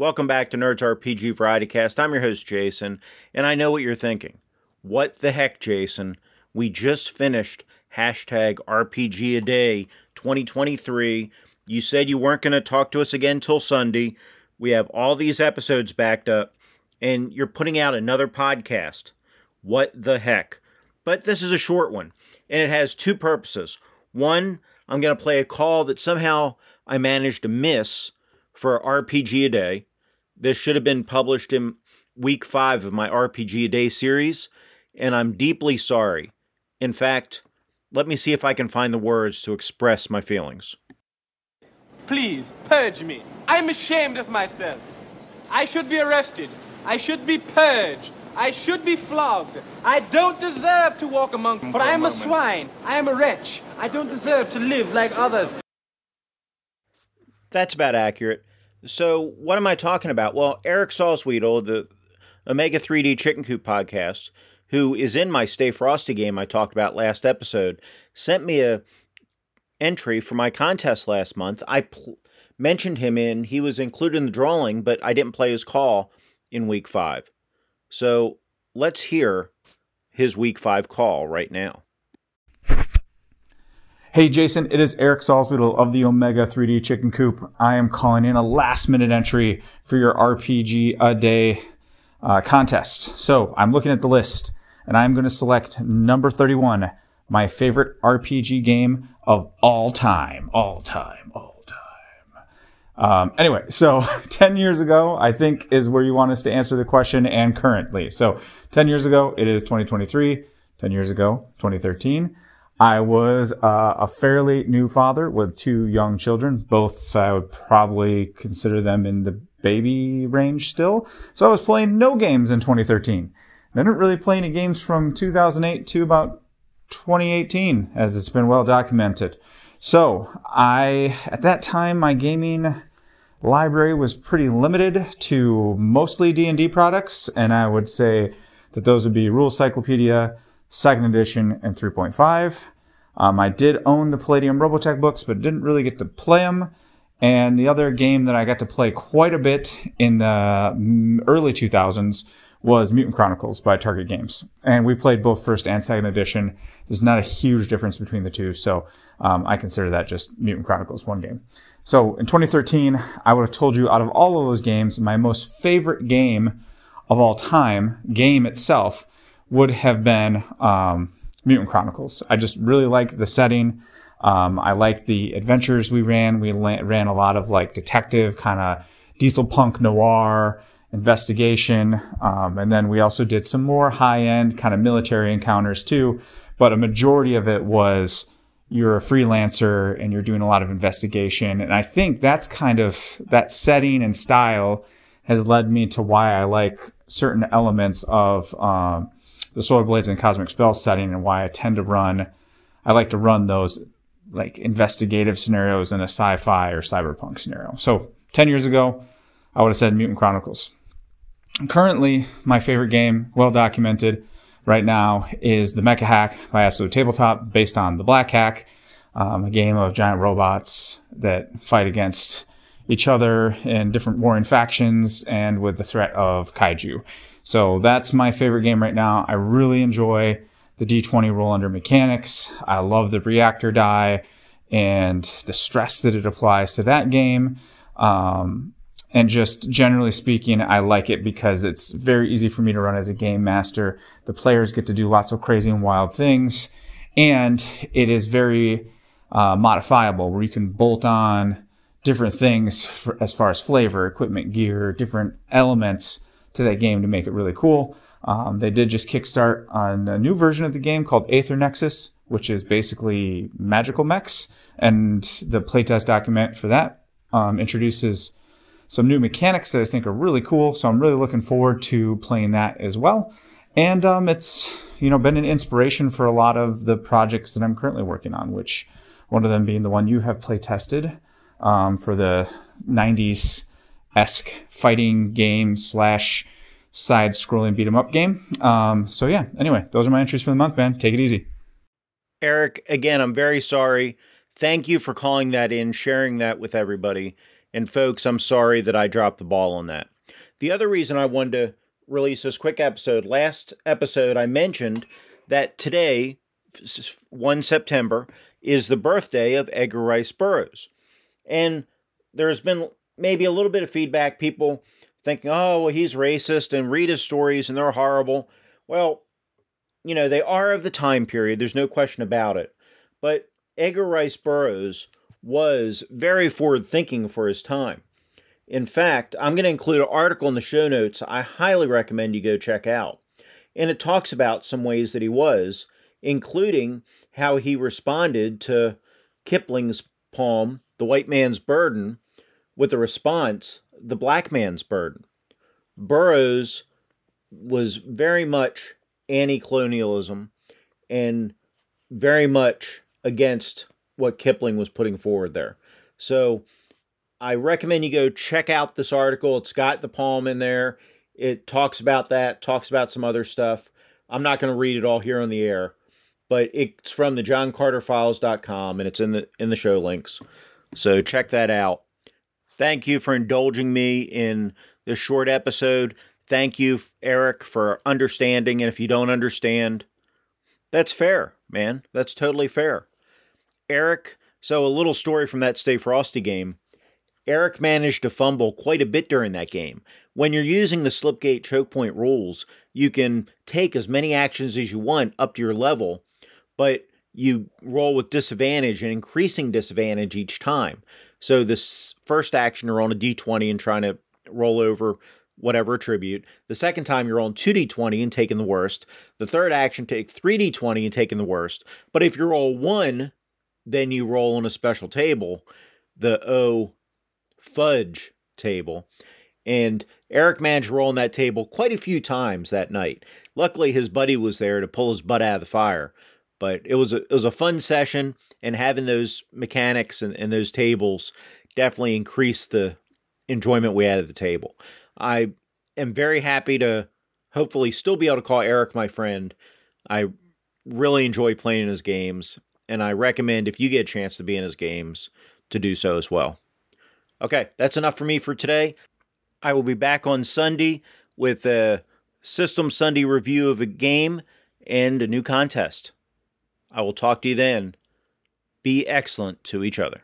Welcome back to Nerds RPG Variety Cast. I'm your host, Jason, and I know what you're thinking. What the heck, Jason? We just finished hashtag RPG a day 2023. You said you weren't going to talk to us again till Sunday. We have all these episodes backed up, and you're putting out another podcast. What the heck? But this is a short one, and it has two purposes. One, I'm going to play a call that somehow I managed to miss for RPG a day. This should have been published in week five of my RPG a day series, and I'm deeply sorry. In fact, let me see if I can find the words to express my feelings. Please, purge me. I'm ashamed of myself. I should be arrested. I should be purged. I should be flogged. I don't deserve to walk among but I am a, a swine. I am a wretch. I don't deserve to live like others. That's about accurate. So, what am I talking about? Well, Eric Salzwedel, the Omega 3D Chicken Coop podcast, who is in my Stay Frosty game I talked about last episode, sent me a entry for my contest last month. I pl- mentioned him in, he was included in the drawing, but I didn't play his call in week five. So, let's hear his week five call right now. Hey Jason, it is Eric Salzwedel of the Omega 3D Chicken Coop. I am calling in a last minute entry for your RPG a day uh, contest. So I'm looking at the list and I'm going to select number 31, my favorite RPG game of all time. All time, all time. Um, anyway, so 10 years ago, I think is where you want us to answer the question and currently. So 10 years ago, it is 2023. 10 years ago, 2013. I was uh, a fairly new father with two young children. Both I would probably consider them in the baby range still. So I was playing no games in 2013. I didn't really play any games from 2008 to about 2018, as it's been well documented. So I, at that time, my gaming library was pretty limited to mostly D&D products, and I would say that those would be Rules Cyclopedia, second edition, and 3.5. Um, I did own the Palladium Robotech books, but didn't really get to play them. And the other game that I got to play quite a bit in the mm, early 2000s was Mutant Chronicles by Target Games. And we played both first and second edition. There's not a huge difference between the two, so um, I consider that just Mutant Chronicles one game. So in 2013, I would have told you out of all of those games, my most favorite game of all time, game itself, would have been um, Mutant Chronicles. I just really like the setting. Um, I like the adventures we ran. We la- ran a lot of like detective kind of diesel punk noir investigation. Um, and then we also did some more high end kind of military encounters too. But a majority of it was you're a freelancer and you're doing a lot of investigation. And I think that's kind of that setting and style has led me to why I like certain elements of, um, the Solar Blades and Cosmic Spells setting and why I tend to run, I like to run those like investigative scenarios in a sci-fi or cyberpunk scenario. So 10 years ago, I would have said Mutant Chronicles. Currently, my favorite game, well documented right now, is the Mecha Hack by Absolute Tabletop, based on the Black Hack, um, a game of giant robots that fight against each other in different warring factions and with the threat of kaiju. So that's my favorite game right now. I really enjoy the D20 roll under mechanics. I love the reactor die and the stress that it applies to that game. Um, and just generally speaking, I like it because it's very easy for me to run as a game master. The players get to do lots of crazy and wild things, and it is very uh, modifiable where you can bolt on different things for, as far as flavor, equipment, gear, different elements to that game to make it really cool. Um, they did just kickstart on a new version of the game called Aether Nexus, which is basically magical mechs. And the playtest document for that um, introduces some new mechanics that I think are really cool. So I'm really looking forward to playing that as well. And um, it's you know been an inspiration for a lot of the projects that I'm currently working on, which one of them being the one you have play tested um, for the 90s esque fighting game slash side scrolling beat 'em up game. Um, so yeah, anyway, those are my entries for the month, man. Take it easy. Eric, again, I'm very sorry. Thank you for calling that in, sharing that with everybody. And folks, I'm sorry that I dropped the ball on that. The other reason I wanted to release this quick episode, last episode I mentioned that today, 1 September, is the birthday of Edgar Rice Burroughs. And there's been maybe a little bit of feedback, people thinking, oh, well, he's racist and read his stories and they're horrible. Well, you know, they are of the time period, there's no question about it. But Edgar Rice Burroughs was very forward thinking for his time. In fact, I'm going to include an article in the show notes I highly recommend you go check out. And it talks about some ways that he was, including how he responded to Kipling's poem, The White Man's Burden, with a response, The Black Man's Burden. Burroughs was very much anti colonialism and very much against what Kipling was putting forward there. So I recommend you go check out this article. It's got the poem in there. It talks about that, talks about some other stuff. I'm not going to read it all here on the air, but it's from the johncarterfiles.com and it's in the in the show links. So check that out. Thank you for indulging me in this short episode. Thank you, Eric, for understanding. And if you don't understand, that's fair, man. That's totally fair. Eric, so a little story from that Stay Frosty game. Eric managed to fumble quite a bit during that game. When you're using the slipgate choke point rules, you can take as many actions as you want up to your level, but you roll with disadvantage and increasing disadvantage each time. So this first action you're on a d20 and trying to roll over whatever attribute. The second time you're on 2d20 and taking the worst. The third action take 3d20 and taking the worst. But if you roll 1, then you roll on a special table, the O fudge table. And Eric managed to roll on that table quite a few times that night. Luckily, his buddy was there to pull his butt out of the fire. But it was a, it was a fun session, and having those mechanics and, and those tables definitely increased the enjoyment we had at the table. I am very happy to hopefully still be able to call Eric my friend. I really enjoy playing his games, and I recommend if you get a chance to be in his games to do so as well. Okay, that's enough for me for today. I will be back on Sunday with a System Sunday review of a game and a new contest. I will talk to you then. Be excellent to each other.